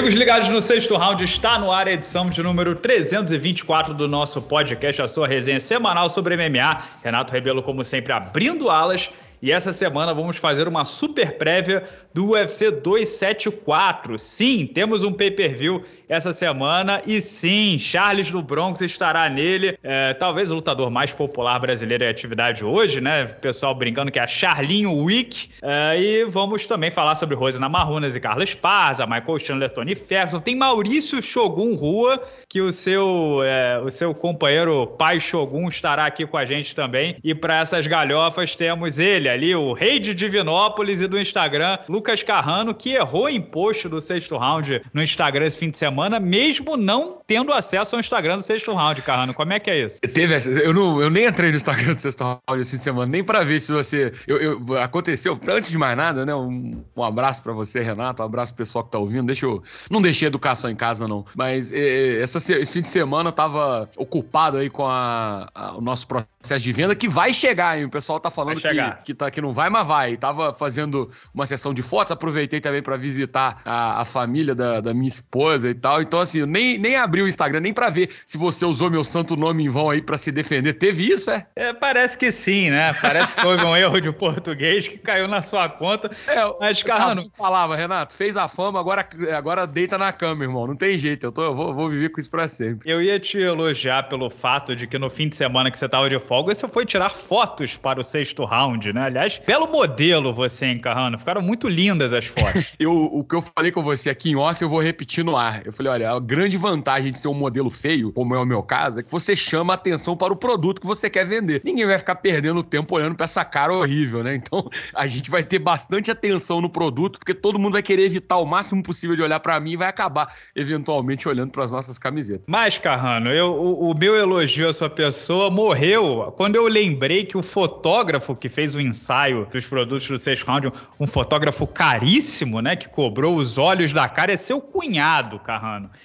Amigos ligados no sexto round, está no ar a edição de número 324 do nosso podcast, a sua resenha semanal sobre MMA. Renato Rebelo, como sempre, abrindo alas e essa semana vamos fazer uma super prévia do UFC 274. Sim, temos um pay-per-view essa semana e sim, Charles do Bronx estará nele. É, talvez o lutador mais popular brasileiro em atividade hoje, né? Pessoal brincando que é a Charlinho Week. É, e vamos também falar sobre Rosana Marrunas e Carla Esparza, Michael Chandler, Tony Ferguson. Tem Maurício Shogun Rua, que o seu, é, o seu companheiro pai Shogun estará aqui com a gente também. E para essas galhofas temos ele, ali, o rei de Divinópolis e do Instagram, Lucas Carrano, que errou em post do sexto round no Instagram esse fim de semana, mesmo não tendo acesso ao Instagram do sexto round, Carrano. Como é que é isso? Teve eu, não, eu nem entrei no Instagram do sexto round esse fim de semana, nem para ver se você. Eu, eu, aconteceu, antes de mais nada, né? Um, um abraço para você, Renato, um abraço pro pessoal que tá ouvindo. Deixa eu. Não deixei educação em casa, não. Mas é, essa, esse fim de semana eu tava ocupado aí com a, a, o nosso processo de venda, que vai chegar, hein? O pessoal tá falando que, que, tá, que não vai, mas vai. Tava fazendo uma sessão de fotos, aproveitei também para visitar a, a família da, da, minha esposa e tal. Então, assim, eu nem, nem abri o Instagram, nem para ver se você usou meu santo nome em vão aí para se defender. Teve isso, é? é? Parece que sim, né? Parece que houve um erro de português que caiu na sua conta. É, mas, Carrano. falava, Renato, fez a fama, agora, agora deita na cama, irmão. Não tem jeito, eu, tô, eu vou, vou viver com isso pra sempre. Eu ia te elogiar pelo fato de que no fim de semana que você tava de folga, você foi tirar fotos para o sexto round, né? Aliás, belo modelo você, hein, Carrano? Ficaram muito lindas as fotos. eu, o que eu falei com você aqui em off, eu vou repetir no ar. Eu falei, olha, a grande vantagem de ser um modelo feio, como é o meu caso, é que você chama atenção para o produto que você quer vender. Ninguém vai ficar perdendo tempo olhando para essa cara horrível, né? Então, a gente vai ter bastante atenção no produto, porque todo mundo vai querer evitar o máximo possível de olhar para mim e vai acabar eventualmente olhando para as nossas camisetas. Mas, Carrano, eu, o, o meu elogio à sua pessoa morreu quando eu lembrei que o fotógrafo que fez o ensaio dos produtos do Sexto Round, um fotógrafo caríssimo, né, que cobrou os olhos da cara, é seu cunhado, Carrano.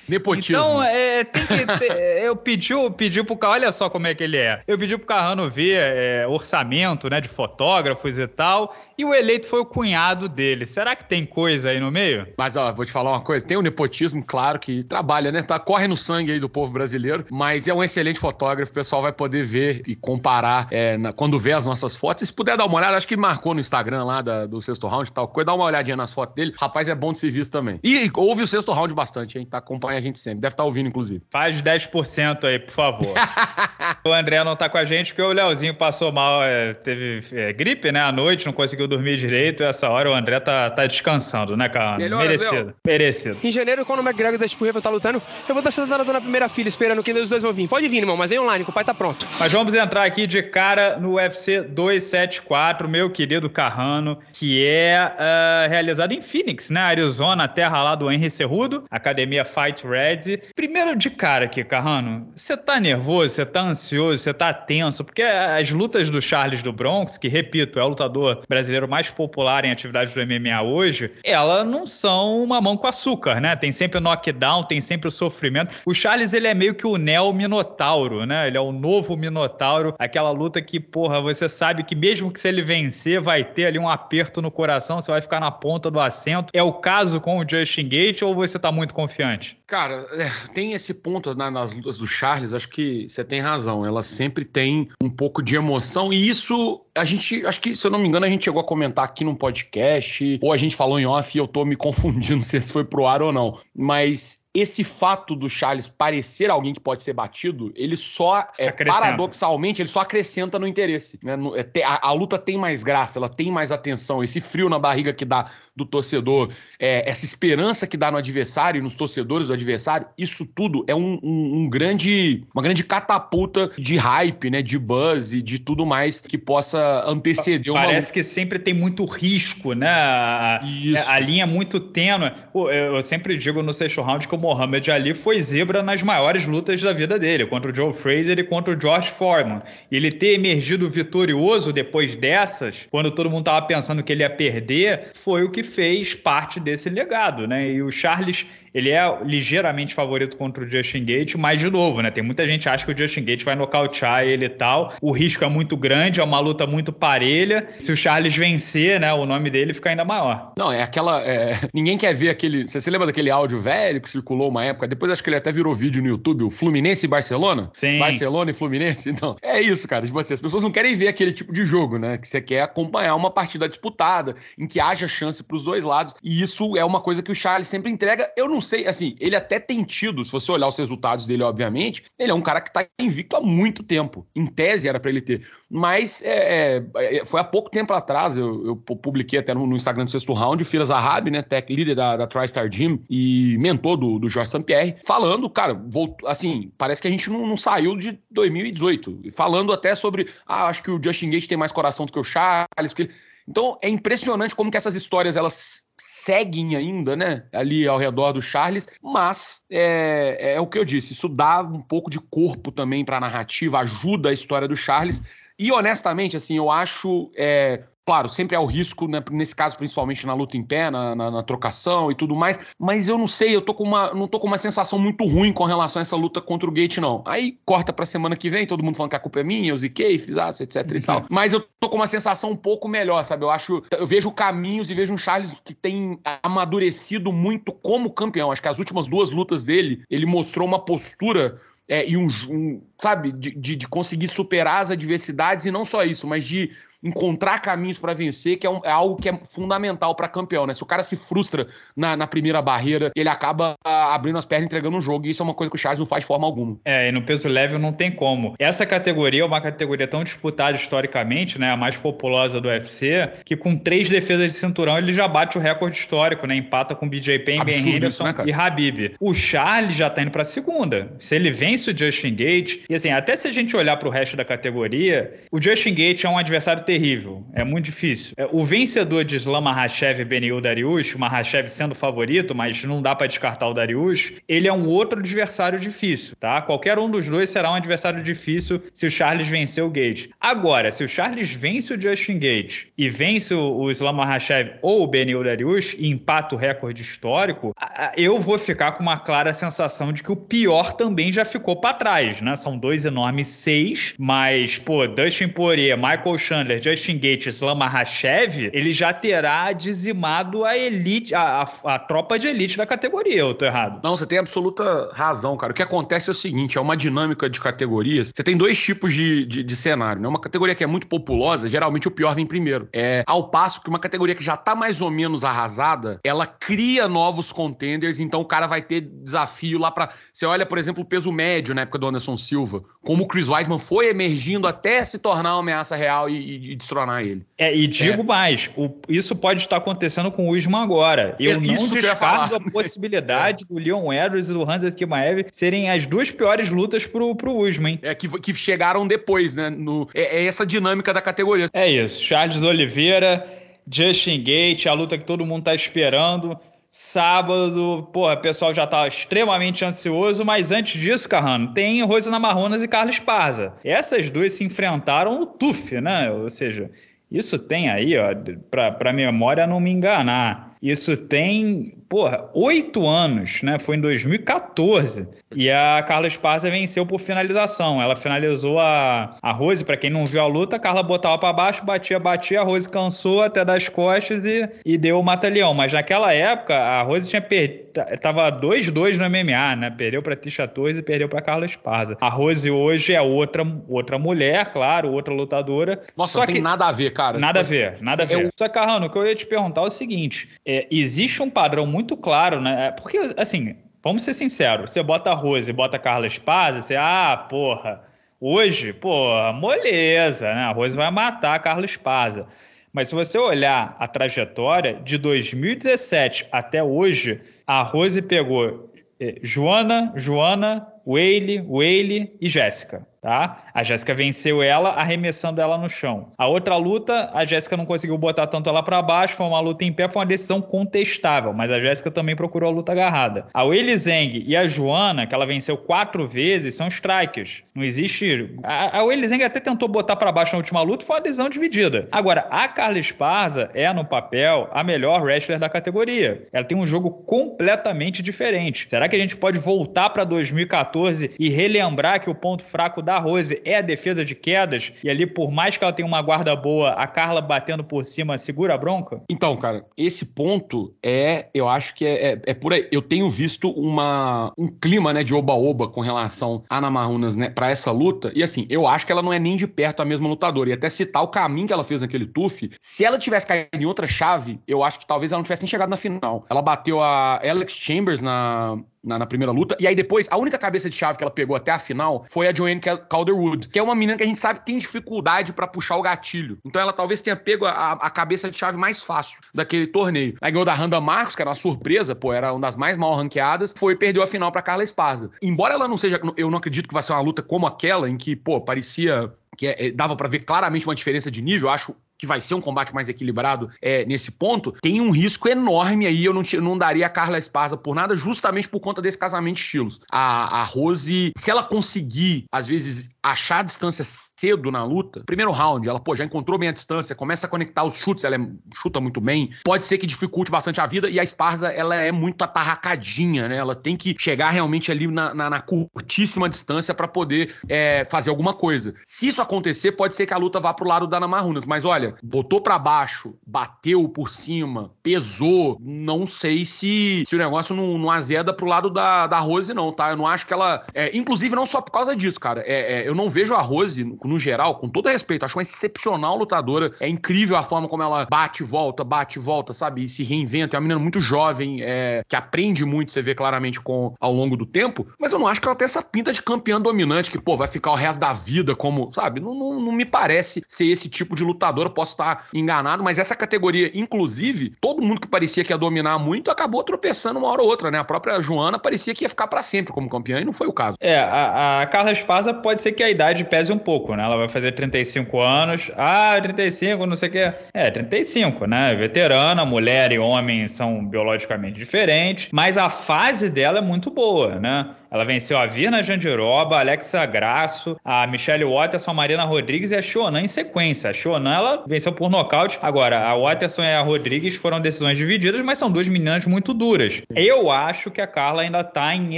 Nepotismo. Então, é, tem que ter, eu pedi, pedi pro olha só como é que ele é. Eu pedi pro Carrano ver é, orçamento, né, de fotógrafos e tal, e o eleito foi o cunhado dele. Será que tem coisa aí no meio? Mas, ó, vou te falar uma coisa, tem o nepotismo, claro, que trabalha, né, tá, corre no sangue aí do povo brasileiro, mas é um excelente fotógrafo, o pessoal vai poder ver e comparar é, na, quando vê as nossas fotos. E se puder dar uma olhada, acho que marcou no Instagram lá da, do sexto round e tal, coisa, dá uma olhadinha nas fotos dele. Rapaz, é bom de serviço também. E ouve o sexto round bastante, hein? Tá, acompanha a gente sempre. Deve estar tá ouvindo, inclusive. Faz 10% aí, por favor. o André não tá com a gente porque o Leozinho passou mal, é, teve é, gripe, né, à noite, não conseguiu dormir direito. E essa hora o André tá, tá descansando, né, cara? Merecido. Merecido. Em janeiro, quando o McGregor da Spurrier tá lutando, eu vou estar sentado na primeira fila esperando que os dois vão vir. Pode vir, irmão, mas vem online, que o pai tá pronto. Mas vamos entrar aqui de cara no UFC 274, meu querido Carrano, que é uh, realizado em Phoenix, né? Arizona, terra lá do Henry Cerrudo, academia Fight Red. Primeiro de cara aqui, Carrano, você tá nervoso, você tá ansioso, você tá tenso, porque as lutas do Charles do Bronx, que repito, é o lutador brasileiro mais popular em atividade do MMA hoje, elas não são uma mão com açúcar, né? Tem sempre o knockdown, tem sempre o sofrimento. O Charles, ele é meio que o Neo Minotauro, né? Ele é o novo Minotauro, aquela luta que, porra, você sabe que mesmo que se ele vencer, vai ter ali um aperto no coração, você vai ficar na ponta do assento. É o caso com o Justin Gate ou você tá muito confiante? Cara, é, tem esse ponto né, nas lutas do Charles, acho que você tem razão. Ela sempre tem um pouco de emoção, e isso a gente, acho que, se eu não me engano, a gente chegou a comentar aqui num podcast, ou a gente falou em off e eu tô me confundindo se esse foi pro ar ou não. Mas esse fato do Charles parecer alguém que pode ser batido, ele só, é, paradoxalmente, ele só acrescenta no interesse. Né? É, a, a, luta tem mais graça, ela tem mais atenção. Esse frio na barriga que dá do torcedor, é, essa esperança que dá no adversário, nos torcedores do adversário, isso tudo é um, um, um, grande, uma grande catapulta de hype, né? De buzz e de tudo mais que possa anteceder uma Parece que sempre tem muito risco, né? A, a linha é muito tênue. Eu sempre digo no sexto round que o Muhammad Ali foi zebra nas maiores lutas da vida dele, contra o Joe Frazier e contra o Josh Foreman. E ele ter emergido vitorioso depois dessas, quando todo mundo estava pensando que ele ia perder, foi o que fez parte desse legado, né? E o Charles Ele é ligeiramente favorito contra o Justin Gate, mas de novo, né? Tem muita gente que acha que o Justin Gate vai nocautear ele e tal. O risco é muito grande, é uma luta muito parelha. Se o Charles vencer, né, o nome dele fica ainda maior. Não, é aquela. É... Ninguém quer ver aquele. Você se lembra daquele áudio velho que circulou uma época? Depois acho que ele até virou vídeo no YouTube, o Fluminense e Barcelona? Sim. Barcelona e Fluminense? Então, é isso, cara. De você. As pessoas não querem ver aquele tipo de jogo, né? Que você quer acompanhar uma partida disputada, em que haja chance para os dois lados. E isso é uma coisa que o Charles sempre entrega. Eu não sei, assim, ele até tem tido, se você olhar os resultados dele, obviamente, ele é um cara que tá invicto há muito tempo. Em tese era para ele ter. Mas é, é, é, foi há pouco tempo atrás, eu, eu publiquei até no, no, Instagram do Sexto Round, o Firas Arrabi, né, tech líder da, da TriStar Gym e mentor do, do Jorge Sampierre, falando, cara, voltou, assim, parece que a gente não, não, saiu de 2018. Falando até sobre, ah, acho que o Justin Gage tem mais coração do que o Charles, porque... Então é impressionante como que essas histórias elas seguem ainda, né, ali ao redor do Charles, mas é, é o que eu disse, isso dá um pouco de corpo também para a narrativa, ajuda a história do Charles. E honestamente, assim, eu acho é, Claro, sempre há o risco, né, nesse caso, principalmente na luta em pé, na, na, na, trocação e tudo mais. Mas eu não sei, eu tô com uma, não tô com uma sensação muito ruim com relação a essa luta contra o Gate, não. Aí corta pra semana que vem, todo mundo falando que a culpa é minha, eu ziquei, fiz aço, etc e tal. Mas eu tô com uma sensação um pouco melhor, sabe? Eu acho. Eu vejo caminhos e vejo um Charles que tem amadurecido muito como campeão. Acho que as últimas duas lutas dele, ele mostrou uma postura é, e um, um sabe, de, de, de, conseguir superar as adversidades e não só isso, mas de encontrar caminhos para vencer, que é, um, é, algo que é fundamental para campeão, né? Se o cara se frustra na, na, primeira barreira, ele acaba abrindo as pernas entregando um jogo, e isso é uma coisa que o Charles não faz de forma alguma. É, e no peso leve não tem como. Essa categoria é uma categoria tão disputada historicamente, né? A mais populosa do UFC, que com três defesas de cinturão ele já bate o recorde histórico, né? Empata com BJ Penn, Ben Henderson né, e Habib. O Charles já tá indo pra segunda. Se ele vence o Justin Gate, e assim, até se a gente olhar pro resto da categoria, o Justin Gate é um adversário terrível terrível, é muito difícil. É, o vencedor de Islam Mahashev e Benil Dariush, o Mahashev sendo favorito, mas não dá para descartar o Dariush, ele é um outro adversário difícil, tá? Qualquer um dos dois será um adversário difícil se o Charles vencer o Gate. Agora, se o Charles vence o Justin Gate e vence o Islam Mahashev ou o Benil Dariush e empata o recorde histórico, eu vou ficar com uma clara sensação de que o pior também já ficou para trás, né? São dois enormes seis, mas, pô, Dustin Poirier, Michael Chandler, Justin Gates, Islam Makhachev, ele já terá dizimado a elite, a, a, a, tropa de elite da categoria, eu tô errado. Não, você tem absoluta razão, cara. O que acontece é o seguinte, é uma dinâmica de categorias. Você tem dois tipos de, de, de cenário, né? Uma categoria que é muito populosa, geralmente o pior vem primeiro. É, ao passo que uma categoria que já tá mais ou menos arrasada, ela cria novos contenders, então o cara vai ter desafio lá para Você olha, por exemplo, o peso médio na época do Anderson Silva, como o Chris Weidman foi emergindo até se tornar uma ameaça real e, e destronar ele. É, e digo é. mais, o, isso pode estar acontecendo com o Usman agora. Eu é, não descarto a possibilidade é. do Leon Edwards e do Hans Kimaev serem as duas piores lutas pro, pro Usman, hein? É, que, que chegaram depois, né? No, é, é essa dinâmica da categoria. É isso. Charles Oliveira, Justin Gate, a luta que todo mundo tá esperando. Sábado, porra, o pessoal já tá extremamente ansioso, mas antes disso, Carrano, tem Rosana Marronas e Carlos Parza. Essas duas se enfrentaram no TUF, né? Ou seja, isso tem aí, ó, pra, pra memória não me enganar. Isso tem, porra, oito anos, né? Foi em 2014. E a Carla Esparza venceu por finalização. Ela finalizou a, a Rose, para quem não viu a luta, a Carla botava para baixo, batia, batia, a Rose cansou até das costas e, e deu o mata-leão. Mas naquela época, a Rose tinha perdido. Tava 2-2 no MMA, né? Perdeu para Tisha Torres e perdeu para Carla Esparza. A Rose hoje é outra, outra mulher, claro, outra lutadora. Nossa, Só não tem que... nada a ver, cara. Nada tipo a ver, nada a ver. Eu... Só, Carrano, o que eu ia te perguntar é o seguinte: é, existe um padrão muito claro, né? É, porque, assim, vamos ser sinceros, você bota a Rose e bota Carla Spaz, você, ah, porra, hoje, porra, moleza, né? A Rose vai matar a Carla Spaza. Mas se você olhar a trajetória de 2017 até hoje, a Rose pegou eh, Joana, Joana, Whaley, Whaley e Jéssica tá? A Jéssica venceu ela arremessando ela no chão. A outra luta, a Jéssica não conseguiu botar tanto ela para baixo, foi uma luta em pé, foi uma decisão contestável, mas a Jéssica também procurou a luta agarrada. A Willy Zeng e a Joana, que ela venceu quatro vezes, são strikers. Não existe. A, Willy Zeng até tentou botar para baixo na última luta, foi uma decisão dividida. Agora, a Carla Esparza é, no papel, a melhor wrestler da categoria. Ela tem um jogo completamente diferente. Será que a gente pode voltar para 2014 e relembrar que o ponto fraco da Rose é a defesa de quedas? E ali, por mais que ela tenha uma guarda boa, a Carla batendo por cima segura a bronca? Então, cara, esse ponto é, eu acho que é, é, é por aí. Eu tenho visto uma, um clima, né, de oba-oba com relação a Ana Marunas, né, pra essa luta. E assim, eu acho que ela não é nem de perto a mesma lutadora. E até citar o caminho que ela fez naquele TUF, se ela tivesse caído em outra chave, eu acho que talvez ela não tivesse nem chegado na final. Ela bateu a Alex Chambers na, na, na, primeira luta. E aí depois, a única cabeça de chave que ela pegou até a final foi a Joanne Calderwood, que é uma menina que a gente sabe que tem dificuldade para puxar o gatilho. Então ela talvez tenha pego a, a, cabeça de chave mais fácil daquele torneio. Aí ganhou da Randa Marcos, que era uma surpresa, pô, era uma das mais mal ranqueadas, foi e perdeu a final para Carla Esparza. Embora ela não seja, eu não acredito que vai ser uma luta como aquela, em que, pô, parecia que é, dava para ver claramente uma diferença de nível. Acho que vai ser um combate mais equilibrado é, nesse ponto, tem um risco enorme aí. Eu não, não daria a Carla Esparza por nada, justamente por conta desse casamento de estilos. A, a Rose, se ela conseguir, às vezes, achar a distância cedo na luta, primeiro round, ela pô, já encontrou bem a distância, começa a conectar os chutes, ela é, chuta muito bem, pode ser que dificulte bastante a vida. E a Esparza, ela é muito atarracadinha, né? Ela tem que chegar realmente ali na, na, na curtíssima distância para poder é, fazer alguma coisa. Se isso acontecer, pode ser que a luta vá pro lado da Ana Marunas. Mas olha, botou para baixo, bateu por cima, pesou, não sei se, se o negócio não, não azeda pro lado da, da Rose, não, tá? Eu não acho que ela. É, inclusive, não só por causa disso, cara. É, é, eu não vejo a Rose, no, no geral, com todo respeito, acho uma excepcional lutadora. É incrível a forma como ela bate e volta, bate e volta, sabe? E se reinventa. É uma menina muito jovem, é, que aprende muito, você vê claramente com, ao longo do tempo. Mas eu não acho que ela tem essa pinta de campeã dominante, que, pô, vai ficar o resto da vida como, sabe? Não, não, não me parece ser esse tipo de lutadora posso estar enganado, mas essa categoria, inclusive, todo mundo que parecia que ia dominar muito acabou tropeçando uma hora ou outra, né? A própria Joana parecia que ia ficar para sempre como campeã e não foi o caso. É, a, a Carla Esparza pode ser que a idade pese um pouco, né? Ela vai fazer 35 anos. Ah, 35, não sei o que. É, 35, né? Veterana, mulher e homem são biologicamente diferentes, mas a fase dela é muito boa, né? Ela venceu a Virna Jandiroba, a Alexa Grasso, a Michelle Watterson, a Marina Rodrigues e a Shonan em sequência. A Shonan, ela venceu por nocaute. Agora, a Watterson e a Rodrigues foram decisões divididas, mas são duas meninas muito duras. Eu acho que a Carla ainda tá em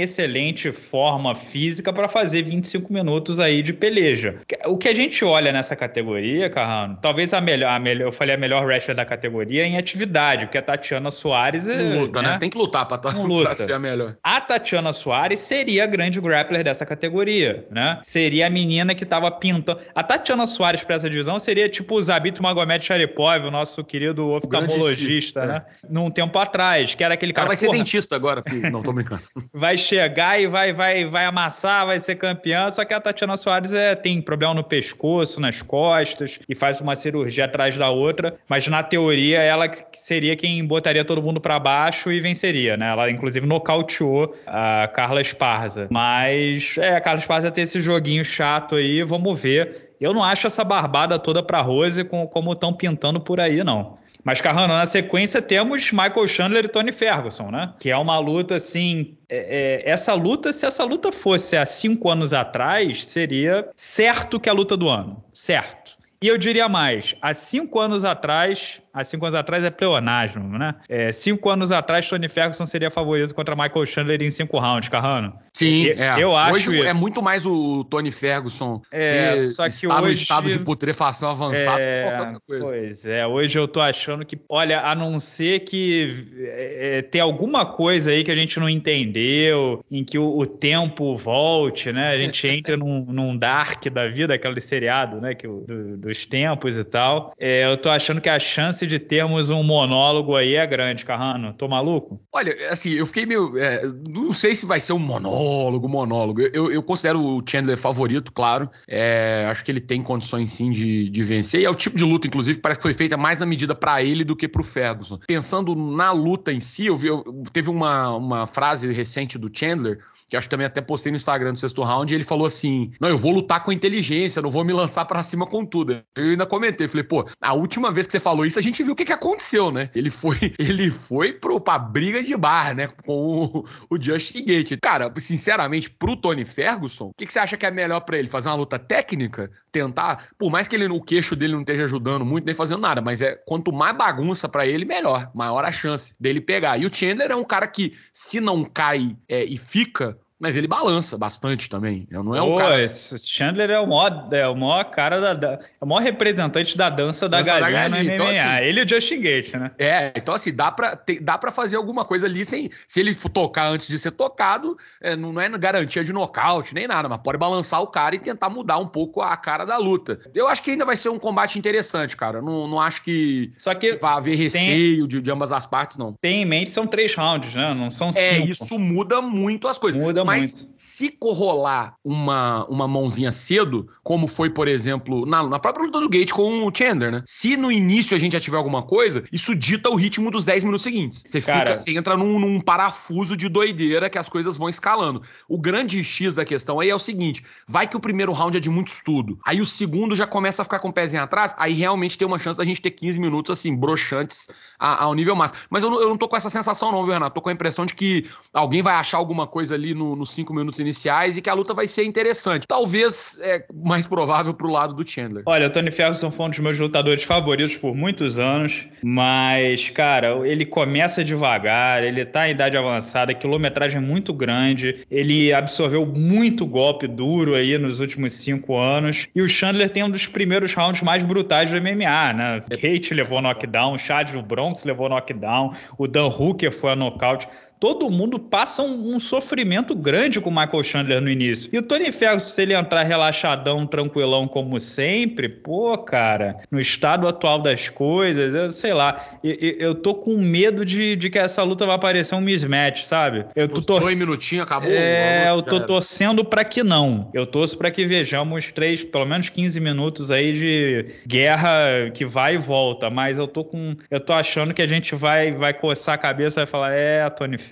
excelente forma física para fazer 25 minutos aí de peleja. O que a gente olha nessa categoria, Carrano, talvez a melhor, a melhor eu falei a melhor wrestler da categoria em atividade, porque a Tatiana Soares... É, luta, né? né? Tem que lutar pra, pra ser a melhor. A Tatiana Soares seria seria a grande grappler dessa categoria, né? Seria a menina que tava pintando. A Tatiana Soares para essa divisão seria tipo o Zabito Magomed Sharipov, o nosso querido oftalmologista, né? É. Num tempo atrás, que era aquele cara. Ela vai ser dentista agora, filho. Não, tô brincando. vai chegar e vai, vai, vai amassar, vai ser campeã, só que a Tatiana Soares é, tem problema no pescoço, nas costas, e faz uma cirurgia atrás da outra, mas na teoria ela seria quem botaria todo mundo para baixo e venceria, né? Ela inclusive nocauteou a Carla Spar Esparza. Mas, é, Carlos Esparza tem esse joguinho chato aí, vamos ver. Eu não acho essa barbada toda pra Rose como estão pintando por aí, não. Mas, Carrano, na sequência temos Michael Chandler e Tony Ferguson, né? Que é uma luta, assim... É, é, essa luta, se essa luta fosse há cinco anos atrás, seria certo que é a luta do ano. Certo. E eu diria mais, há cinco anos atrás, há cinco anos atrás é pleonasmo, né? É, cinco anos atrás, Tony Ferguson seria favorito contra Michael Chandler em cinco rounds, Carrano. Sim, eu, é. eu acho Hoje é isso. é muito mais o Tony Ferguson é, só que está hoje, no estado de putrefação avançado é, que qualquer outra coisa. Pois é, hoje eu tô achando que, olha, a não ser que é, é, tem alguma coisa aí que a gente não entendeu, em que o, o tempo volte, né? A gente entra num, num dark da vida, aquele seriado, né? Que, do, dos tempos e tal. É, eu tô achando que a chance de termos um monólogo aí é grande, Carrano. Tô maluco? Olha, assim, eu fiquei meio. É, não sei se vai ser um monólogo, monólogo. Eu, eu considero o Chandler favorito, claro. É, acho que ele tem condições sim de, de vencer. E é o tipo de luta, inclusive, parece que foi feita mais na medida para ele do que pro Ferguson. Pensando na luta em si, eu vi, eu, teve uma, uma frase recente do Chandler que acho que também até postei no Instagram do sexto round, e ele falou assim: Não, eu vou lutar com inteligência, não vou me lançar para cima com tudo. Eu ainda comentei, falei, pô, a última vez que você falou isso, a gente viu o que, que aconteceu, né? Ele foi, ele foi pro, pra briga de bar, né? Com o, o Justin Gate. Cara, sinceramente, pro Tony Ferguson, o que, que você acha que é melhor para ele? Fazer uma luta técnica? Tentar, por mais que ele o queixo dele não esteja ajudando muito, nem fazendo nada, mas é quanto mais bagunça para ele, melhor. Maior a chance dele pegar. E o Chandler é um cara que, se não cai é, e fica, mas ele balança bastante também. Não é um Pô, cara... esse Chandler é o maior, é o maior cara da, da é o maior representante da dança da dança galinha, da galinha. Então, assim, ele e o Justin Gate, né? É, então assim, dá pra, ter, dá pra fazer alguma coisa ali sem. Se ele tocar antes de ser tocado, é, não é garantia de nocaute nem nada, mas pode balançar o cara e tentar mudar um pouco a cara da luta. Eu acho que ainda vai ser um combate interessante, cara. Não, não acho que, Só que vai haver receio tem, de, de ambas as partes, não. Tem em mente, são três rounds, né? Não são é, cinco. É, isso muda muito as coisas. Muda mas muito. se corrolar uma, uma mãozinha cedo, como foi, por exemplo, na, na própria luta do Gate com o Chandler, né? Se no início a gente já tiver alguma coisa, isso dita o ritmo dos 10 minutos seguintes. Você Cara, fica, você entra num, num, parafuso de doideira que as coisas vão escalando. O grande X da questão aí é o seguinte: vai que o primeiro round é de muito estudo, aí o segundo já começa a ficar com o pezinho atrás, aí realmente tem uma chance da gente ter 15 minutos assim, broxantes a, ao nível máximo. Mas eu não, eu não tô com essa sensação, não, viu, Renato? Tô com a impressão de que alguém vai achar alguma coisa ali nos no 5 minutos iniciais e que a luta vai ser interessante. Talvez é mais provável pro lado do Chandler. Olha, o Tony Ferguson foi um dos meus lutadores favoritos por muitos anos, mas, cara, ele começa devagar, ele tá em idade avançada, quilometragem muito grande, ele absorveu muito golpe duro aí nos últimos cinco anos, e o Chandler tem um dos primeiros rounds mais brutais do MMA, né? Kate levou knockdown, Chad do Bronx levou knockdown, o Dan Hooker foi a nocaute todo mundo passa um, um, sofrimento grande com o Michael Chandler no início. E o Tony Ferguson, se ele entrar relaxadão, tranquilão como sempre, pô, cara, no estado atual das coisas, eu sei lá, eu, eu tô com medo de, de que essa luta vai parecer um mismatch, sabe? Eu tô torcendo. Dois minutinhos, acabou. É, eu tô torcendo para que não. Eu torço para que vejamos três, pelo menos 15 minutos aí de guerra que vai e volta, mas eu tô com. Eu tô achando que a gente vai, vai coçar a cabeça e vai falar, é, Tony Ferguson.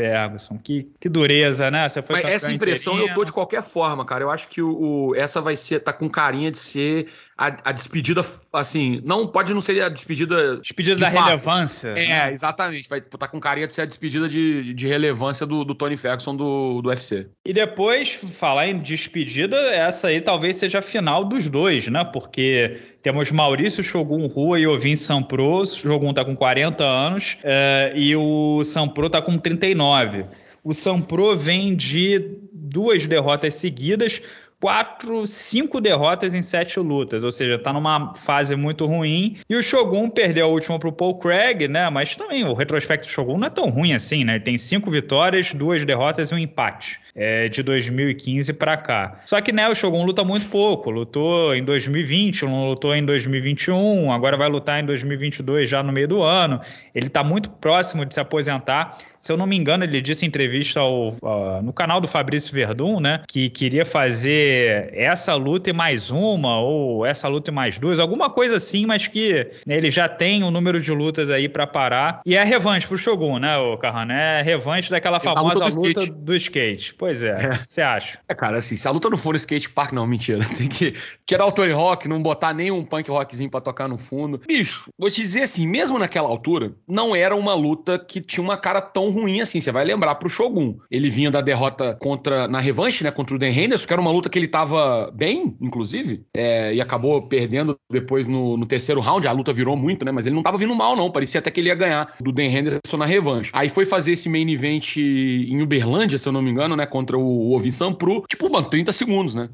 Que, que dureza, né? Você foi Mas essa impressão inteirinha. eu tô de qualquer forma, cara. Eu acho que o, o, essa vai ser, tá com carinha de ser a, a, despedida, assim, não pode não ser a despedida. Despedida de da fato. relevância. É, exatamente. Vai estar tá com carinha de ser a despedida de, de relevância do, do Tony Ferguson do, do UFC. E depois, falar em despedida, essa aí talvez seja a final dos dois, né? Porque temos Maurício Shogun Rua e Ovin Sampro. O Shogun tá com 40 anos é, e o Sampro tá com 39. O Sampro vem de duas derrotas seguidas quatro, cinco derrotas em sete lutas, ou seja, tá numa fase muito ruim. E o Shogun perdeu a última pro Paul Craig, né? Mas também o retrospecto do Shogun não é tão ruim assim, né? Ele tem cinco vitórias, duas derrotas e um empate. É, de 2015 para cá. Só que né, o Shogun luta muito pouco. Lutou em 2020, não lutou em 2021, agora vai lutar em 2022 já no meio do ano. Ele está muito próximo de se aposentar. Se eu não me engano, ele disse em entrevista ao, uh, no canal do Fabrício Verdun, né, que queria fazer essa luta e mais uma, ou essa luta e mais duas, alguma coisa assim, mas que né, ele já tem um número de lutas aí para parar. E é revanche pro Shogun, né, o Carrano? É revanche daquela famosa luta, do, luta skate. do, skate. Pois é, é. você é. acha? É, cara, assim, se a luta não for no skate park, não, mentira. Tem que tirar o Tony Rock, não botar nenhum punk rockzinho pra tocar no fundo. Bicho, vou te dizer assim, mesmo naquela altura, não era uma luta que tinha uma cara tão ruim assim. Você vai lembrar pro Shogun. Ele vinha da derrota contra na revanche, né? Contra o Dan Henderson, que era uma luta que ele tava bem, inclusive, é, e acabou perdendo depois no, no, terceiro round. A luta virou muito, né? Mas ele não tava vindo mal, não. Parecia até que ele ia ganhar do Dan Henderson na revanche. Aí foi fazer esse main event em Uberlândia, se eu não me engano, né? Contra o Ovin Sampru. Tipo, mano, 30 segundos, né?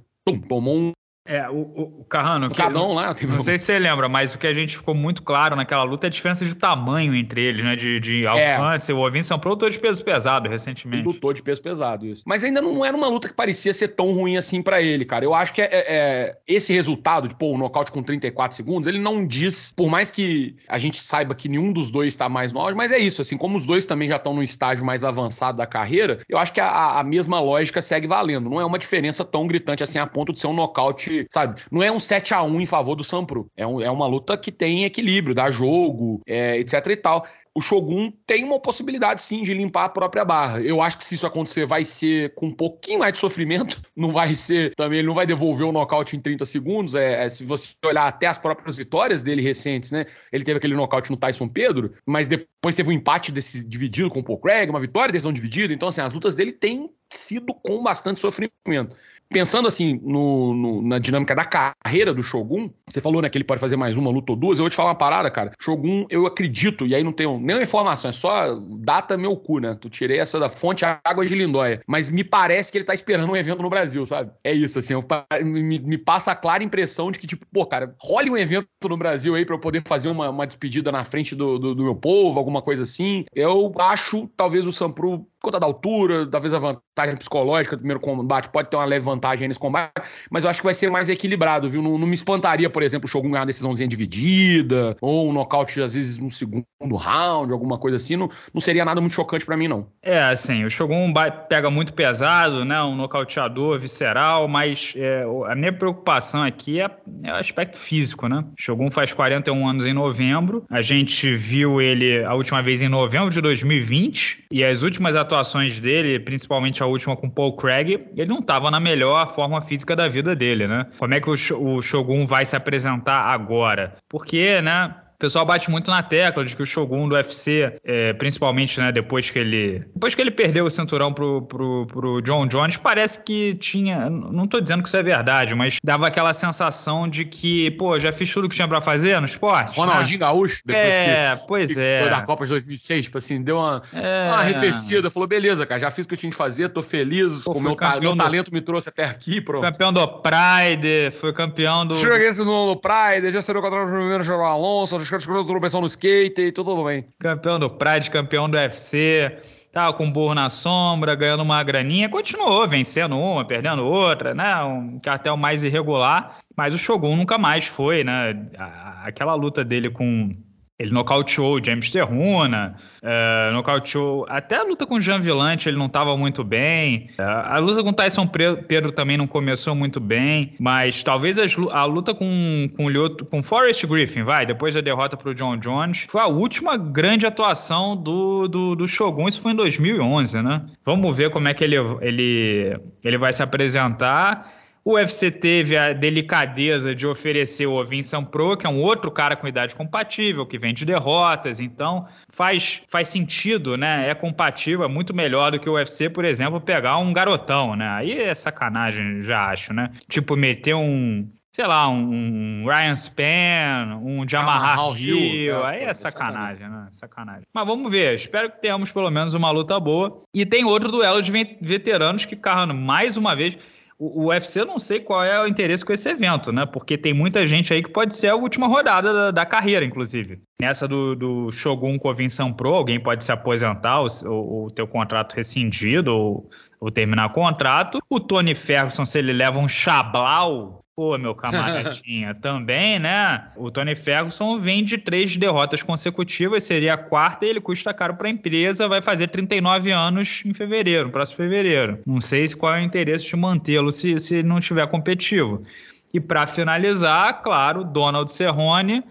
tomou um é, o, o Carrano. O Cadão lá, não sei se você lembra, mas o que a gente ficou muito claro naquela luta é a diferença de tamanho entre eles, né? De, de alcance. É. O Ovin São lutou de peso pesado recentemente. Lutou de peso pesado, isso. Mas ainda não era uma luta que parecia ser tão ruim assim para ele, cara. Eu acho que é, é, é, esse resultado, de pô, o nocaute com 34 segundos, ele não diz, por mais que a gente saiba que nenhum dos dois está mais no auge, mas é isso, assim, como os dois também já estão no estágio mais avançado da carreira, eu acho que a, a mesma lógica segue valendo. Não é uma diferença tão gritante assim a ponto de ser um nocaute, sabe? Não é um 7 a 1 em favor do Sampro. É, um, é uma luta que tem equilíbrio, dá jogo, é, etc e tal. o Shogun tem uma possibilidade sim de limpar a própria barra. Eu acho que se isso acontecer, vai ser com um pouquinho mais de sofrimento. Não vai ser também, ele não vai devolver o nocaute em 30 segundos. É, é, se você olhar até as próprias vitórias dele recentes, né? Ele teve aquele nocaute no Tyson Pedro, mas depois teve um empate desse dividido com o Paul Craig, uma vitória decisão dividida. Então, assim, as lutas dele têm sido com bastante sofrimento pensando assim no, no, na dinâmica da carreira do Shogun, você falou né, que ele pode fazer mais uma luta ou duas. Eu vou te falar uma parada, cara. Shogun, eu acredito, e aí não tenho nenhuma informação, é só data meu cu, né? Tu tirei essa da fonte Água de Lindóia. Mas me parece que ele tá esperando um evento no Brasil, sabe? É isso, assim. Eu, me, me, passa a clara impressão de que, tipo, pô, cara, role um evento no Brasil aí pra eu poder fazer uma, uma despedida na frente do, do, do meu povo, alguma coisa assim. Eu acho, talvez, o Sampru conta da altura, talvez a vantagem psicológica do primeiro combate pode ter uma leve vantagem nesse combate, mas eu acho que vai ser mais equilibrado, viu? Não, não me espantaria, por exemplo, o Shogun ganhar uma decisãozinha dividida, ou um nocaute, às vezes, no segundo round, alguma coisa assim. Não, não seria nada muito chocante para mim, não. É, assim, o Shogun pega muito pesado, né? Um nocauteador visceral, mas é, a minha preocupação aqui é, é, o aspecto físico, né? O Shogun faz 41 anos em novembro. A gente viu ele a última vez em novembro de 2020, e as últimas atuações atuações dele, principalmente a última com Paul Craig, ele não estava na melhor forma física da vida dele, né? Como é que o Shogun vai se apresentar agora? Porque, né? Pessoal bate muito na tecla de que o Shogun do UFC, é, principalmente né, depois que ele depois que ele perdeu o cinturão pro, pro, pro John Jones, parece que tinha. Não tô dizendo que isso é verdade, mas dava aquela sensação de que, pô, já fiz tudo que tinha para fazer no esporte. Ronaldinho né? Gaúcho, depois é, que, pois que é. da Copa de 2006, tipo assim, deu uma, é. uma arrefecida. Falou, beleza, cara, já fiz o que eu tinha que fazer, tô feliz, pô, o meu, ta, meu talento do... me trouxe até aqui, pronto. Campeão do Pride, foi campeão do. Cheguei no Pride, já saiu contra o primeiro João Alonso, caras tropeção no skate e tudo bem. Campeão do Pride, campeão do UFC, tava com burro na sombra, ganhando uma graninha, continuou vencendo uma, perdendo outra, né? Um cartel mais irregular, mas o Shogun nunca mais foi, né? Aquela luta dele com ele nocauteou o James Terruna, uh, nocauteou até a luta com o Jean Villante, ele não estava muito bem. Uh, a luta com Tyson Pedro também não começou muito bem, mas talvez a, a luta com, com, com Forrest Griffin, vai, depois da derrota para o John Jones, foi a última grande atuação do, do, do, Shogun, isso foi em 2011, né? Vamos ver como é que ele, ele, ele vai se apresentar. O UFC teve a delicadeza de oferecer o Vincent Pro, que é um outro cara com idade compatível, que vem de derrotas, então faz, faz sentido, né? É compatível, é muito melhor do que o UFC, por exemplo, pegar um garotão, né? Aí é sacanagem, já acho, né? Tipo, meter um, sei lá, um Ryan Span, um Jamarra Hill, Hill. aí é, é sacanagem, né? Sacanagem. Mas vamos ver, espero que tenhamos pelo menos uma luta boa. E tem outro duelo de veteranos que, cara, mais uma vez o, UFC eu não sei qual é o interesse com esse evento, né? Porque tem muita gente aí que pode ser a última rodada da, da carreira, inclusive. Nessa do, do Shogun com Vinção Pro, alguém pode se aposentar, ou, ter o contrato rescindido, ou, ou terminar o contrato. O Tony Ferguson, se ele leva um chablau Pô, meu camaradinha, também, né? O Tony Ferguson vem de três derrotas consecutivas, seria a quarta e ele custa caro para a empresa, vai fazer 39 anos em fevereiro, próximo fevereiro. Não sei se qual é o interesse de mantê-lo se, se não tiver competitivo. E para finalizar, claro, Donald Cerrone,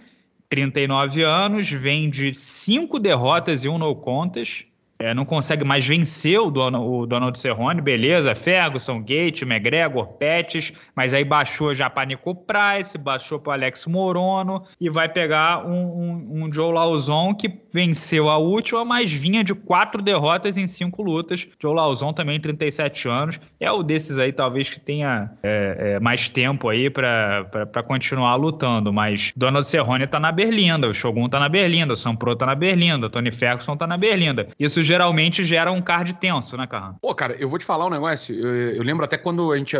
39 anos, vem de cinco derrotas e um no contest, é, não consegue mais vencer o, Donald, o Donald Cerrone, beleza, Ferguson, Gate, McGregor, Pettis, mas aí baixou já para Nico Price, baixou para Alex Morono e vai pegar um, um, um, Joe Lauzon que venceu a última, mas vinha de quatro derrotas em cinco lutas. Joe Lauzon também 37 anos, é o desses aí talvez que tenha é, é, mais tempo aí para continuar lutando, mas Donald Cerrone tá na berlinda, o Shogun tá na berlinda, o Sampro tá na berlinda, o Tony Ferguson tá na berlinda. Isso geralmente gera um card tenso, né, Carran? Pô, cara, eu vou te falar um negócio. Eu, eu lembro até quando a gente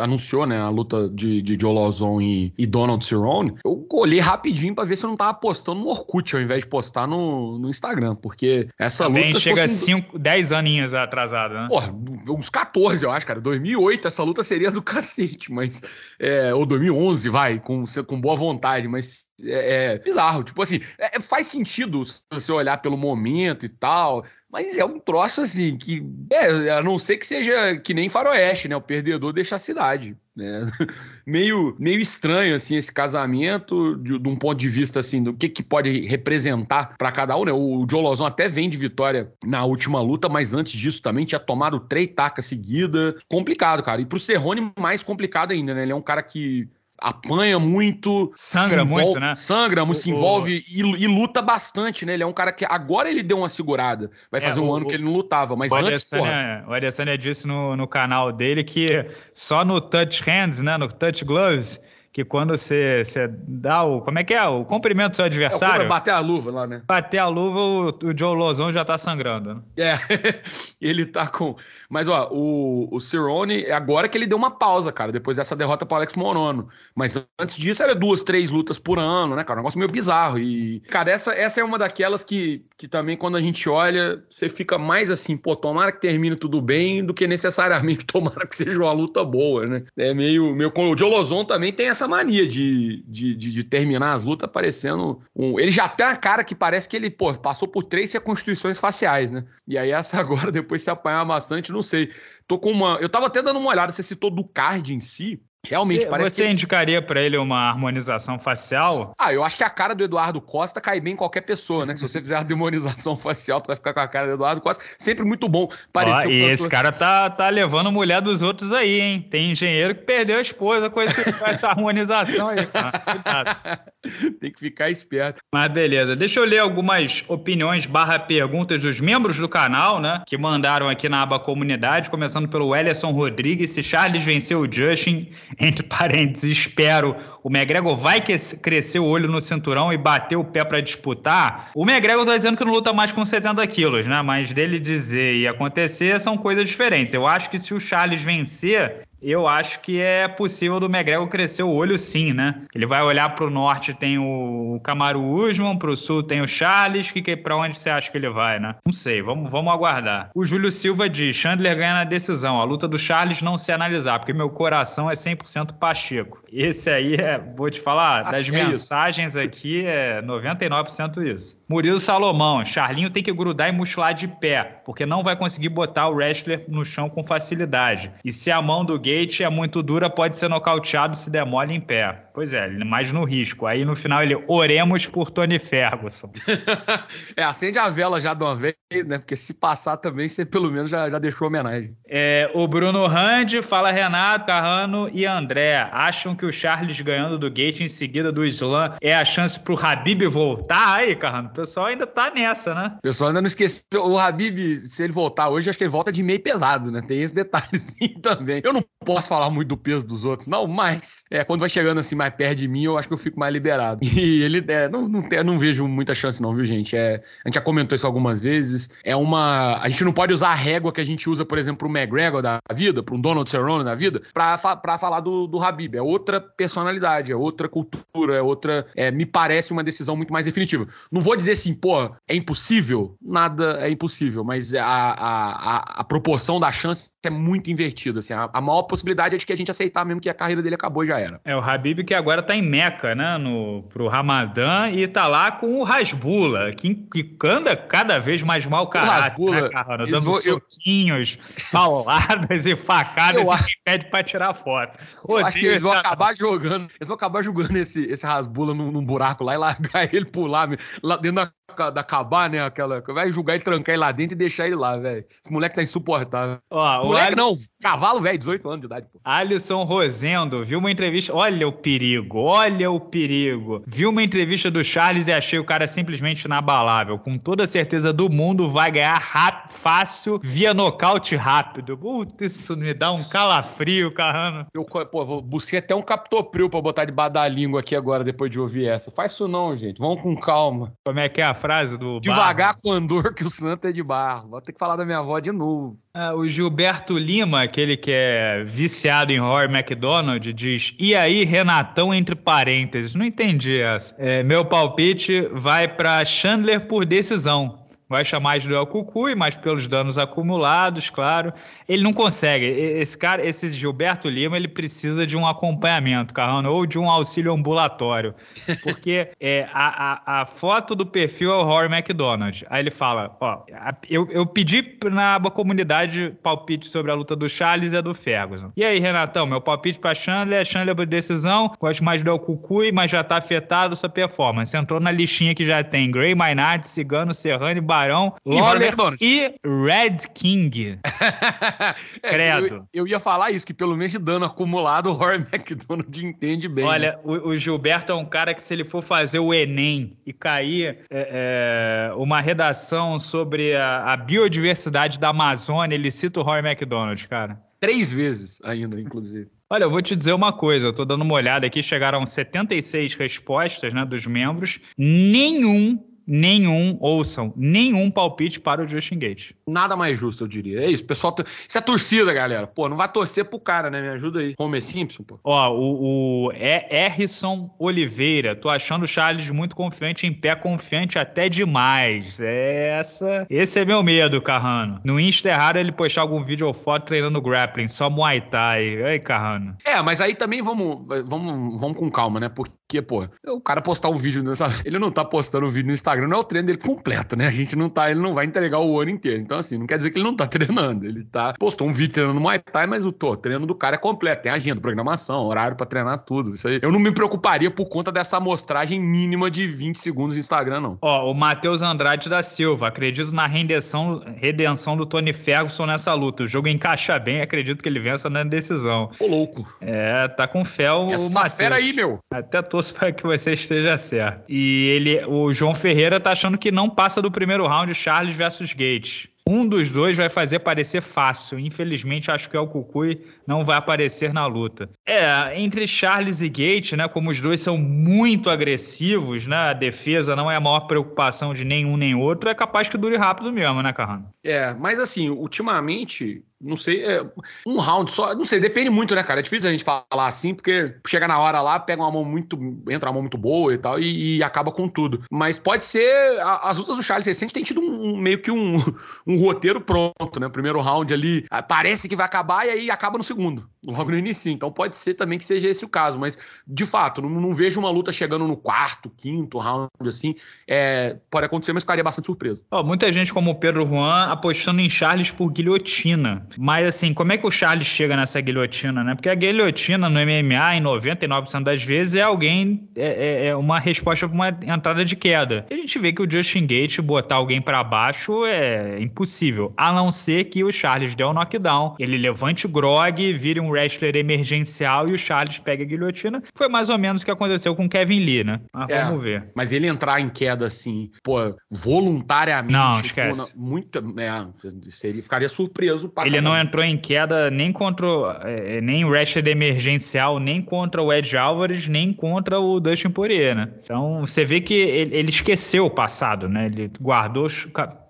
anunciou, né, a luta de, de Joe Lawson e, e Donald Cerrone, eu olhei rapidinho pra ver se eu não tava postando no Orkut ao invés de postar no, no Instagram, porque essa Também luta... chega fosse... 5, 10 aninhos atrasado, né? Porra, uns 14, eu acho, cara. 2008 essa luta seria do cacete, mas... É, ou 2011, vai, com, com boa vontade, mas é, é bizarro. Tipo assim, é, faz sentido se você olhar pelo momento e tal Mas é um troço assim que, é, a não ser que seja que nem faroeste, né? O perdedor deixa a cidade. Né? meio, meio estranho assim esse casamento de, de, um ponto de vista assim do que, que pode representar para cada um, né? O Joe Lozon até vem de vitória na última luta, mas antes disso também tinha tomado três tacas seguida, complicado, cara. E pro Serrone mais complicado ainda, né? Ele é um cara que apanha muito, sangra envolve, muito, né? Sangra, o, se envolve e, e, luta bastante, né? Ele é um cara que agora ele deu uma segurada. Vai é, fazer um o, ano que ele não lutava, mas o antes, Adesanya, O Adesanya disse no, no canal dele que só no touch hands, né, no touch gloves, que quando você, você dá o. Como é que é? O cumprimento do seu adversário. É, bater a luva lá, né? Bater a luva, o, o Joe Lozon já tá sangrando. Né? É, ele tá com. Mas, ó, o, o Cerrone, é agora que ele deu uma pausa, cara, depois dessa derrota pro Alex Morono. Mas antes disso era duas, três lutas por ano, né, cara? Um negócio meio bizarro. E, cara, essa, essa é uma daquelas que, que também, quando a gente olha, você fica mais assim, pô, tomara que termine tudo bem do que necessariamente tomara que seja uma luta boa, né? É meio. meio... O Joe Lozon também tem essa mania de, de, de, de terminar as lutas parecendo um. Ele já tem a cara que parece que ele, pô, passou por três reconstituições faciais, né? E aí, essa agora, depois se apanhar bastante, não sei. Tô com uma. Eu tava até dando uma olhada, você citou do card em si. Realmente você, parece Você que... indicaria para ele uma harmonização facial? Ah, eu acho que a cara do Eduardo Costa cai bem em qualquer pessoa, né? Se você fizer a demonização facial, tu vai ficar com a cara do Eduardo Costa. Sempre muito bom. Pareceu Ó, e esse cara tá, tá levando mulher dos outros aí, hein? Tem engenheiro que perdeu a esposa com, esse, com essa harmonização aí. Tem que ficar esperto. Mas beleza, deixa eu ler algumas opiniões barra perguntas dos membros do canal, né? Que mandaram aqui na aba comunidade, começando pelo Ellison Rodrigues. Se Charles venceu o Justin entre parênteses, espero, o McGregor vai crescer o olho no cinturão e bater o pé para disputar, o McGregor tá dizendo que não luta mais com 70 quilos, né? Mas dele dizer e acontecer são coisas diferentes. Eu acho que se o Charles vencer, eu acho que é possível do McGregor crescer o olho sim, né? Ele vai olhar para o norte tem o Camaro Usman, para o sul tem o Charles, que, que para onde você acha que ele vai, né? Não sei, vamos, vamos aguardar. O Júlio Silva diz, Chandler ganha na decisão, a luta do Charles não se analisar, porque meu coração é 100% Pacheco. Esse aí é, vou te falar, acho das é mensagens aqui é 99% isso. Murilo Salomão, Charlinho tem que grudar e muscular de pé, porque não vai conseguir botar o wrestler no chão com facilidade. E se a mão do Gate é muito dura, pode ser nocauteado se demole em pé. Pois é, mais no risco. Aí no final ele, oremos por Tony Ferguson. é, acende a vela já de uma vez, né? Porque se passar também, você pelo menos já, já deixou homenagem. É, o Bruno Rand fala Renato, Carrano e André. Acham que o Charles ganhando do Gate em seguida do Slam é a chance pro Habib voltar? Aí, Carrano, pessoal ainda tá nessa, né? O pessoal ainda não esqueceu. O Habib, se ele voltar hoje, acho que ele volta de meio pesado, né? Tem esse detalhezinho também. Eu não posso falar muito do peso dos outros, não, mas é, quando vai chegando assim mais perto de mim, eu acho que eu fico mais liberado. E ele, é, não, não, não vejo muita chance, não, viu, gente? É, a gente já comentou isso algumas vezes. É uma. A gente não pode usar a régua que a gente usa, por exemplo, pro McGregor da vida, pro Donald Cerrone da vida, pra, pra falar do, do Habib. É outra personalidade, é outra cultura, é outra. É, me parece uma decisão muito mais definitiva. Não vou dizer assim, pô, é impossível. Nada é impossível, mas a, a, a, proporção da chance é muito invertida. Assim, a, a maior possibilidade é de que a gente aceitar mesmo que a carreira dele acabou e já era. É, o Habib que agora tá em Meca, né, no, pro Ramadã e tá lá com o Rasbula, que, que anda cada vez mais mal caráter, né, cara? Dando vou, soquinhos, eu... pauladas e facadas eu e acho... pede pra tirar foto. Eu acho que eles vão acabar jogando, eles vão acabar jogando esse, esse Rasbula num, num buraco lá e largar ele pular lá dentro da da acabar, né? Aquela. Vai julgar e trancar ele lá dentro e deixar ele lá, velho. Esse moleque tá insuportável. Ó, moleque não, cavalo, velho, 18 anos de idade, pô. Alisson Rosendo, viu uma entrevista. Olha o perigo, olha o perigo. Viu uma entrevista do Charles e achei o cara simplesmente inabalável. Com toda a certeza do mundo, vai ganhar rápido, fácil, via nocaute rápido. Puta, isso me dá um calafrio, carrano. Eu, pô, busquei até um captopril pra botar debaixo da língua aqui agora, depois de ouvir essa. Faz isso não, gente. Vamos com calma. Como é que é a frase do. Devagar barro. com andor que o santo é de barro. Vou ter que falar da minha avó de novo. Ah, o Gilberto Lima, aquele que é viciado em Rory McDonald, diz: E aí, Renatão, entre parênteses? Não entendi essa. É, meu palpite vai para Chandler por decisão. Vai chamar de duel Cucuy, mas pelos danos acumulados, claro. Ele não consegue. Esse cara, esse Gilberto Lima, ele precisa de um acompanhamento, Carrano, ou de um auxílio ambulatório. Porque é, a, a, a, foto do perfil é o Rory McDonald. Aí ele fala: Ó, eu, eu pedi na comunidade palpite sobre a luta do Charles e a do Ferguson. E aí, Renatão, meu palpite pra Chandler é Chandler por decisão, gosto mais do El Cucuy, mas já tá afetado sua performance. Entrou na listinha que já tem Gray Maynard, Cigano, Serrane, Barão, Lawler e Red King. é, Credo. Eu, eu, ia falar isso, que pelo mês de dano acumulado, o Rory McDonald entende bem. Olha, né? o, o, Gilberto é um cara que se ele for fazer o Enem e cair é, é, uma redação sobre a, a biodiversidade da Amazônia, ele cita o Rory McDonald, cara. Três vezes ainda, inclusive. Olha, eu vou te dizer uma coisa, eu tô dando uma olhada aqui, chegaram 76 respostas, né, dos membros. Nenhum nenhum, ouçam, nenhum palpite para o Justin Gate. Nada mais justo, eu diria. É isso, pessoal. Isso é torcida, galera. Pô, não vai torcer pro cara, né? Me ajuda aí. Homer Simpson, pô. Ó, o, o Errison Oliveira. Tô achando o Charles muito confiante em pé, confiante até demais. Essa. Esse é meu medo, Carrano. No Insta é raro ele postar algum vídeo ou foto treinando grappling, só Muay Thai. Aí, Carrano. É, mas aí também vamos, vamos, vamos com calma, né? Porque, pô, o cara postar um vídeo, nessa... ele não tá postando um vídeo no Instagram Instagram não é o treino dele completo, né? A gente não tá, ele não vai entregar o ano inteiro. Então, assim, não quer dizer que ele não tá treinando. Ele tá, postou um vídeo treinando Muay Thai, mas o tô, treino do cara é completo. Tem agenda, programação, horário para treinar tudo. Isso aí. Eu não me preocuparia por conta dessa amostragem mínima de 20 segundos no Instagram, não. Ó, o Matheus Andrade da Silva. Acredito na redenção, redenção do Tony Ferguson nessa luta. O jogo encaixa bem, acredito que ele vença na decisão. Ô, louco. É, tá com fé o Essa Mateus. fera aí, meu. Até torço para que você esteja certo. E ele, o João Ferreira Ferreira tá achando que não passa do primeiro round Charles versus Gates. Um dos dois vai fazer parecer fácil. Infelizmente, acho que é o Kukui não vai aparecer na luta. É, entre Charles e Gate, né, como os dois são muito agressivos, né, a defesa não é a maior preocupação de nenhum nem outro, é capaz que dure rápido mesmo, né, Carrano? É, mas assim, ultimamente, não sei, é, um round só, não sei, depende muito, né, cara? É difícil a gente falar assim, porque chega na hora lá, pega uma mão muito, entra uma mão muito boa e tal, e, e acaba com tudo. Mas pode ser, a, as lutas do Charles recente tem tido um, meio que um, um roteiro pronto, né? O primeiro round ali, parece que vai acabar e aí acaba no segundo, logo no início. Então pode ser também que seja esse o caso, mas de fato, não, não vejo uma luta chegando no quarto, quinto round, assim, é, pode acontecer, mas ficaria bastante surpreso. Oh, muita gente como o Pedro Juan apostando em Charles por guilhotina. Mas assim, como é que o Charles chega nessa guilhotina, né? Porque a guilhotina no MMA, em 99% das vezes, é alguém, é, é, é uma resposta para uma entrada de queda. A gente vê que o Justin Gate botar alguém para baixo é impossível, a não ser que o Charles dê um knockdown, ele levante o grog, vire um wrestler emergencial e o Charles pegue a guilhotina. Foi mais ou menos o que aconteceu com o Kevin Lee, né? Mas é, vamos ver. Mas ele entrar em queda assim, pô, voluntariamente. Não, esquece. Pô, muita, é, seria, ficaria surpreso. ele não entrou em queda nem contra é, é, nem o emergencial, nem contra o Ed Álvares, nem contra o Dustin Poirier, né? Então você vê que ele, ele esqueceu o passado, né? Ele guardou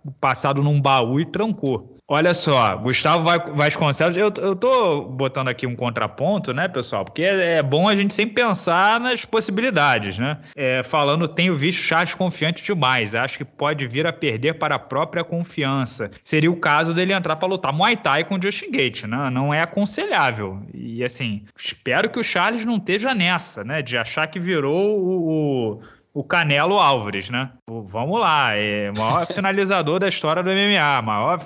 o passado num baú e trancou. Olha só, Gustavo Vasconcelos, eu, eu tô botando aqui um contraponto, né, pessoal? Porque é, é bom a gente sempre pensar nas possibilidades, né? É, falando, tenho visto Charles confiante demais, acho que pode vir a perder para a própria confiança. Seria o caso dele entrar para lutar Muay Thai com o Justin Gate, né? Não é aconselhável. E assim, espero que o Charles não esteja nessa, né? De achar que virou o, o o Canelo Álvares, né? Vamos lá, é o maior finalizador da história do MMA, maior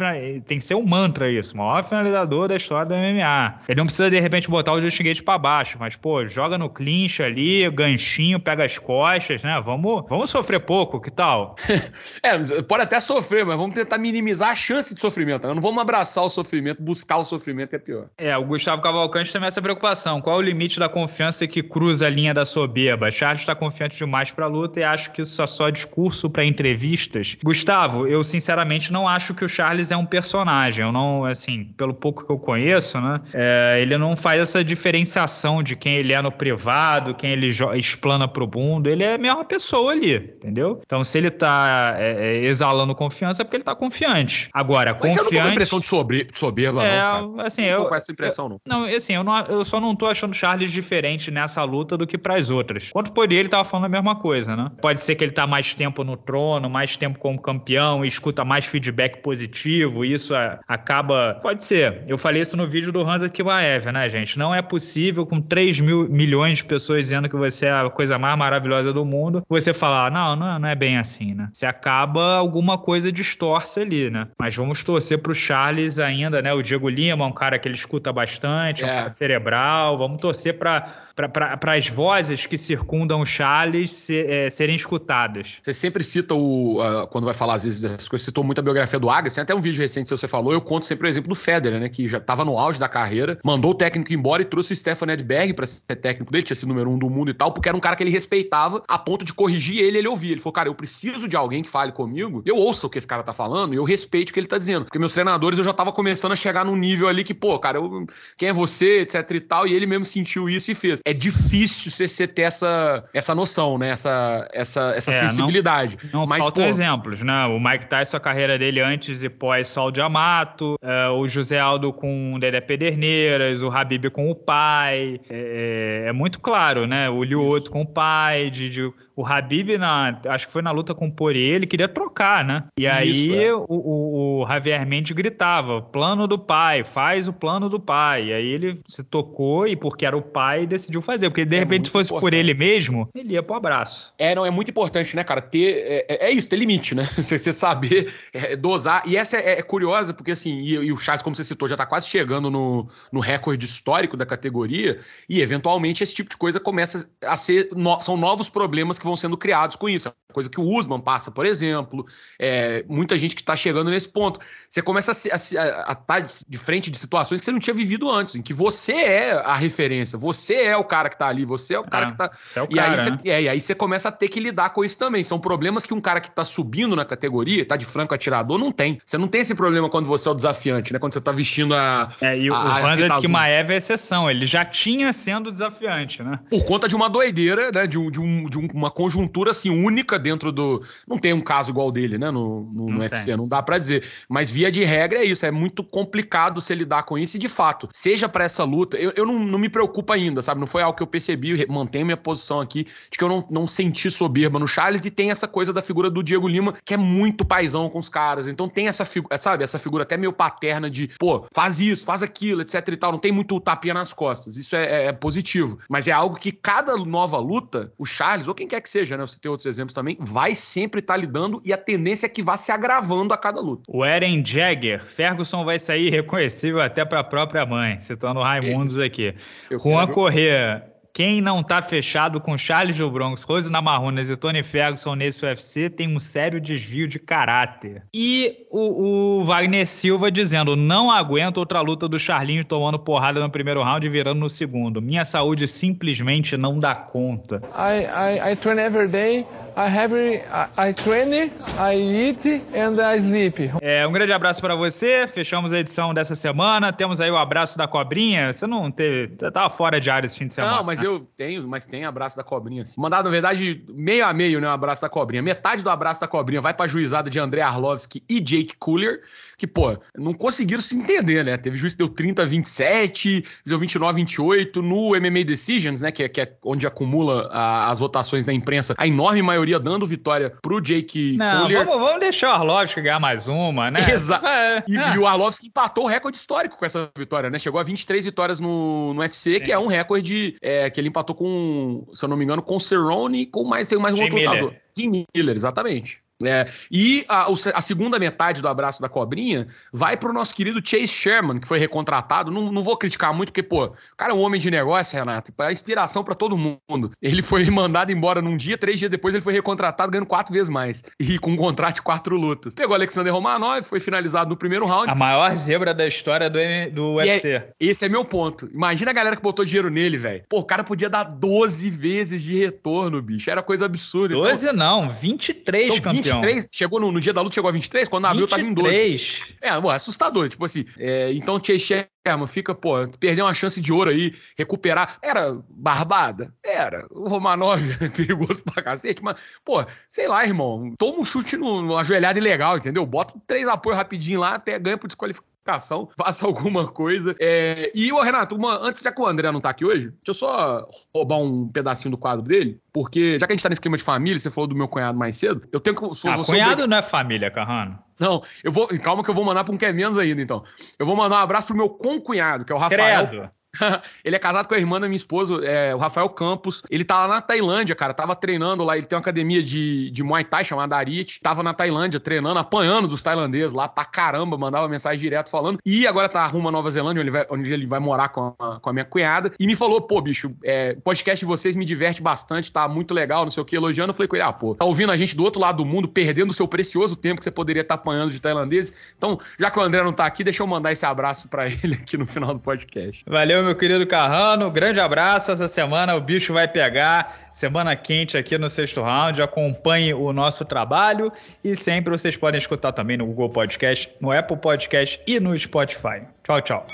tem que ser um mantra isso, maior finalizador da história do MMA. Ele não precisa de repente botar o Justin Gate para baixo, mas pô, joga no clinch ali, ganchinho, pega as costas, né? Vamos, vamos sofrer pouco, que tal? é, pode até sofrer, mas vamos tentar minimizar a chance de sofrimento. Né? Não vamos abraçar o sofrimento, buscar o sofrimento é pior. É, o Gustavo Cavalcante tem essa preocupação. Qual é o limite da confiança que cruza a linha da soberba? Charles está confiante demais para luta e acho que isso é só discurso para entrevistas. Gustavo, eu sinceramente não acho que o Charles é um personagem. Eu não, assim, pelo pouco que eu conheço, né? É, ele não faz essa diferenciação de quem ele é no privado, quem ele explana pro mundo. Ele é a mesma pessoa ali, entendeu? Então, se ele tá é, é exalando confiança, é porque ele tá confiante. Agora, Mas confiante. Você não tem impressão de sobre, soberba, é, não, cara. Assim, não eu, com essa impressão, eu, não. Não, assim, eu, não, eu só não tô achando o Charles diferente nessa luta do que para as outras. Quanto por ele, ele tava falando a mesma coisa coisa, né? Pode ser que ele tá mais tempo no trono, mais tempo como campeão e escuta mais feedback positivo, isso é, acaba... Pode ser. Eu falei isso no vídeo do Hansa Kibaev, né, gente? Não é possível com 3 mil milhões de pessoas dizendo que você é a coisa mais maravilhosa do mundo, você falar, não, não, não é bem assim, né? Você acaba alguma coisa distorce ali, né? Mas vamos torcer pro Charles ainda, né? O Diego Lima é um cara que ele escuta bastante, é um cara cerebral, vamos torcer para para as vozes que circundam o Charles ser, é, serem escutadas. Você sempre cita o. Uh, quando vai falar às vezes dessas coisas, citou muito a biografia do Agassi, até um vídeo recente que você falou, eu conto sempre o exemplo do Federer, né? Que já estava no auge da carreira, mandou o técnico embora e trouxe o Stefan Edberg para ser técnico dele, tinha sido número um do mundo e tal, porque era um cara que ele respeitava a ponto de corrigir ele, ele ouvia. Ele falou, cara, eu preciso de alguém que fale comigo, eu ouço o que esse cara tá falando e eu respeito o que ele tá dizendo. Porque meus treinadores eu já tava começando a chegar num nível ali que, pô, cara, eu, quem é você, etc e tal, e ele mesmo sentiu isso e fez. É difícil você, você ter essa, essa noção, né? Essa, essa, essa é, sensibilidade. Não, não Mas, faltam pô, exemplos, né? O Mike Tyson, a carreira dele antes e pós Sol de Amato, é, o José Aldo com o Dedé Pederneiras, o Habib com o pai. É, é, é muito claro, né? O Lioto com o pai, de, de o Habib, na, acho que foi na luta com o Poirier, ele queria trocar, né? E Isso, aí é. o, o, o, Javier Mendes gritava, plano do pai, faz o plano do pai. E aí ele se tocou e porque era o pai, decidiu fazer. Porque de é repente se fosse importante. por ele mesmo, ele ia pro abraço. É, não, é muito importante, né, cara? Ter, é, é, é isso, ter limite, né? Você, você saber é, dosar. E essa é, é, curiosa, porque assim, e, e, o Charles, como você citou, já tá quase chegando no, no recorde histórico da categoria e eventualmente esse tipo de coisa começa a ser, no, são novos problemas que que vão sendo criados com isso. Coisa que o Usman passa, por exemplo. É, muita gente que está chegando nesse ponto. Você começa a estar tá de frente de situações que você não tinha vivido antes, em que você é a referência, você é o cara que está ali, você é o cara ah, que está. Você é o e, cara, aí você, né? é, e aí você começa a ter que lidar com isso também. São problemas que um cara que está subindo na categoria, está de franco atirador, não tem. Você não tem esse problema quando você é o desafiante, né? Quando você está vestindo a. É, e a, o Vanza de Kimaev é exceção. Ele já tinha sendo desafiante, né? Por conta de uma doideira, né? De, um, de, um, de uma conjuntura assim única dentro do. Não tem um caso igual dele, né? No, no, não no UFC, não dá para dizer. Mas via de regra é isso. É muito complicado você lidar com isso. E de fato, seja para essa luta, eu, eu não, não me preocupo ainda, sabe? Não foi algo que eu percebi, mantenho minha posição aqui, de que eu não, não senti soberba no Charles. E tem essa coisa da figura do Diego Lima, que é muito paizão com os caras. Então tem essa figura, sabe? Essa figura até meio paterna de, pô, faz isso, faz aquilo, etc e tal. Não tem muito tapinha nas costas. Isso é, é, é positivo. Mas é algo que cada nova luta, o Charles, ou quem quer que seja, né? Você tem outros exemplos também, vai sempre estar tá lidando e a tendência é que vá se agravando a cada luta. O Eren Jagger, Ferguson vai sair reconhecível até para a própria mãe, citando o Raimundos aqui. Eu Juan quero... Corrêa, quem não tá fechado com Charles do Bronx, Rose Namarunas e Tony Ferguson nesse UFC tem um sério desvio de caráter. E o, o, Wagner Silva dizendo: não aguento outra luta do Charlinho tomando porrada no primeiro round e virando no segundo. Minha saúde simplesmente não dá conta. I, I, I train every day. I have I, I train, I eat and I sleep. É, um grande abraço para você. Fechamos a edição dessa semana. Temos aí o abraço da cobrinha. Você não teve, você tava fora de área esse fim de semana. Não, mas né? eu tenho, mas tem abraço da cobrinha. Mandado na verdade meio a meio, né, o abraço da cobrinha. Metade do abraço da cobrinha vai para juizada de André Arlovski e Jake Cooler que, pô, não conseguiram se entender, né? Teve juiz que deu 30 a 27, deu 29 a 28. No MMA Decisions, né, que é, que é onde acumula a, as votações da imprensa, a enorme maioria dando vitória pro Jake Não, vamos, vamos, deixar o Arlovski ganhar mais uma, né? Exato. É, e, é. e, o Arlovski empatou o recorde histórico com essa vitória, né? Chegou a 23 vitórias no, no UFC, que é um recorde é, que ele empatou com, se eu não me engano, com o Cerrone e com mais, tem mais um outro Miller. lutador. Jim Miller, exatamente. É, e a, a, segunda metade do abraço da cobrinha vai pro nosso querido Chase Sherman, que foi recontratado. Não, não vou criticar muito, porque, pô, o cara é um homem de negócio, Renato, é inspiração para todo mundo. Ele foi mandado embora num dia, três dias depois ele foi recontratado, ganhando quatro vezes mais. E com um contrato de quatro lutas. Pegou Alexander Romanov, foi finalizado no primeiro round. A maior zebra da história do, do UFC. É, esse é meu ponto. Imagina a galera que botou dinheiro nele, velho. Pô, o cara podia dar 12 vezes de retorno, bicho. Era coisa absurda. 12 então, não, 23, então, campeão. 23, chegou no, no, dia da luta, chegou a 23, quando abriu 23. tava em 12. É, é assustador, tipo assim. É, então, Chase Sherman fica, pô, perdeu uma chance de ouro aí, recuperar. Era barbada? Era. O Romanov é perigoso pra cacete, mas, pô, sei lá, irmão, toma um chute no, numa joelhada ilegal, entendeu? Bota três apoios rapidinho lá, pega, ganha por desqualificação notificação, faça alguma coisa. É... E, ô, Renato, uma... antes já que o André não tá aqui hoje, deixa eu só roubar um pedacinho do quadro dele, porque já que a gente tá nesse clima de família, você falou do meu cunhado mais cedo, eu tenho que. Sou, ah, cunhado não é família, Carrano. Não, eu vou. Calma que eu vou mandar pra um que é menos ainda, então. Eu vou mandar um abraço pro meu concunhado, que é o Rafael. Credo. ele é casado com a irmã da minha esposa, é, o Rafael Campos. Ele tá lá na Tailândia, cara. Tava treinando lá. Ele tem uma academia de, de Muay Thai chamada Arit. Tava na Tailândia treinando, apanhando dos tailandeses lá pra caramba. Mandava mensagem direto falando. E agora tá rumo a Nova Zelândia, onde ele vai, onde ele vai morar com a, com a minha cunhada. E me falou, pô, bicho, é, podcast de vocês me diverte bastante, tá muito legal, não sei o que, elogiando. Eu falei com ele, ah, pô, tá ouvindo a gente do outro lado do mundo, perdendo o seu precioso tempo que você poderia estar tá apanhando de tailandeses. Então, já que o André não tá aqui, deixa eu mandar esse abraço para ele aqui no final do podcast. Valeu, meu querido Carrão. Mano, grande abraço. Essa semana o bicho vai pegar. Semana quente aqui no sexto round. Acompanhe o nosso trabalho. E sempre vocês podem escutar também no Google Podcast, no Apple Podcast e no Spotify. Tchau, tchau.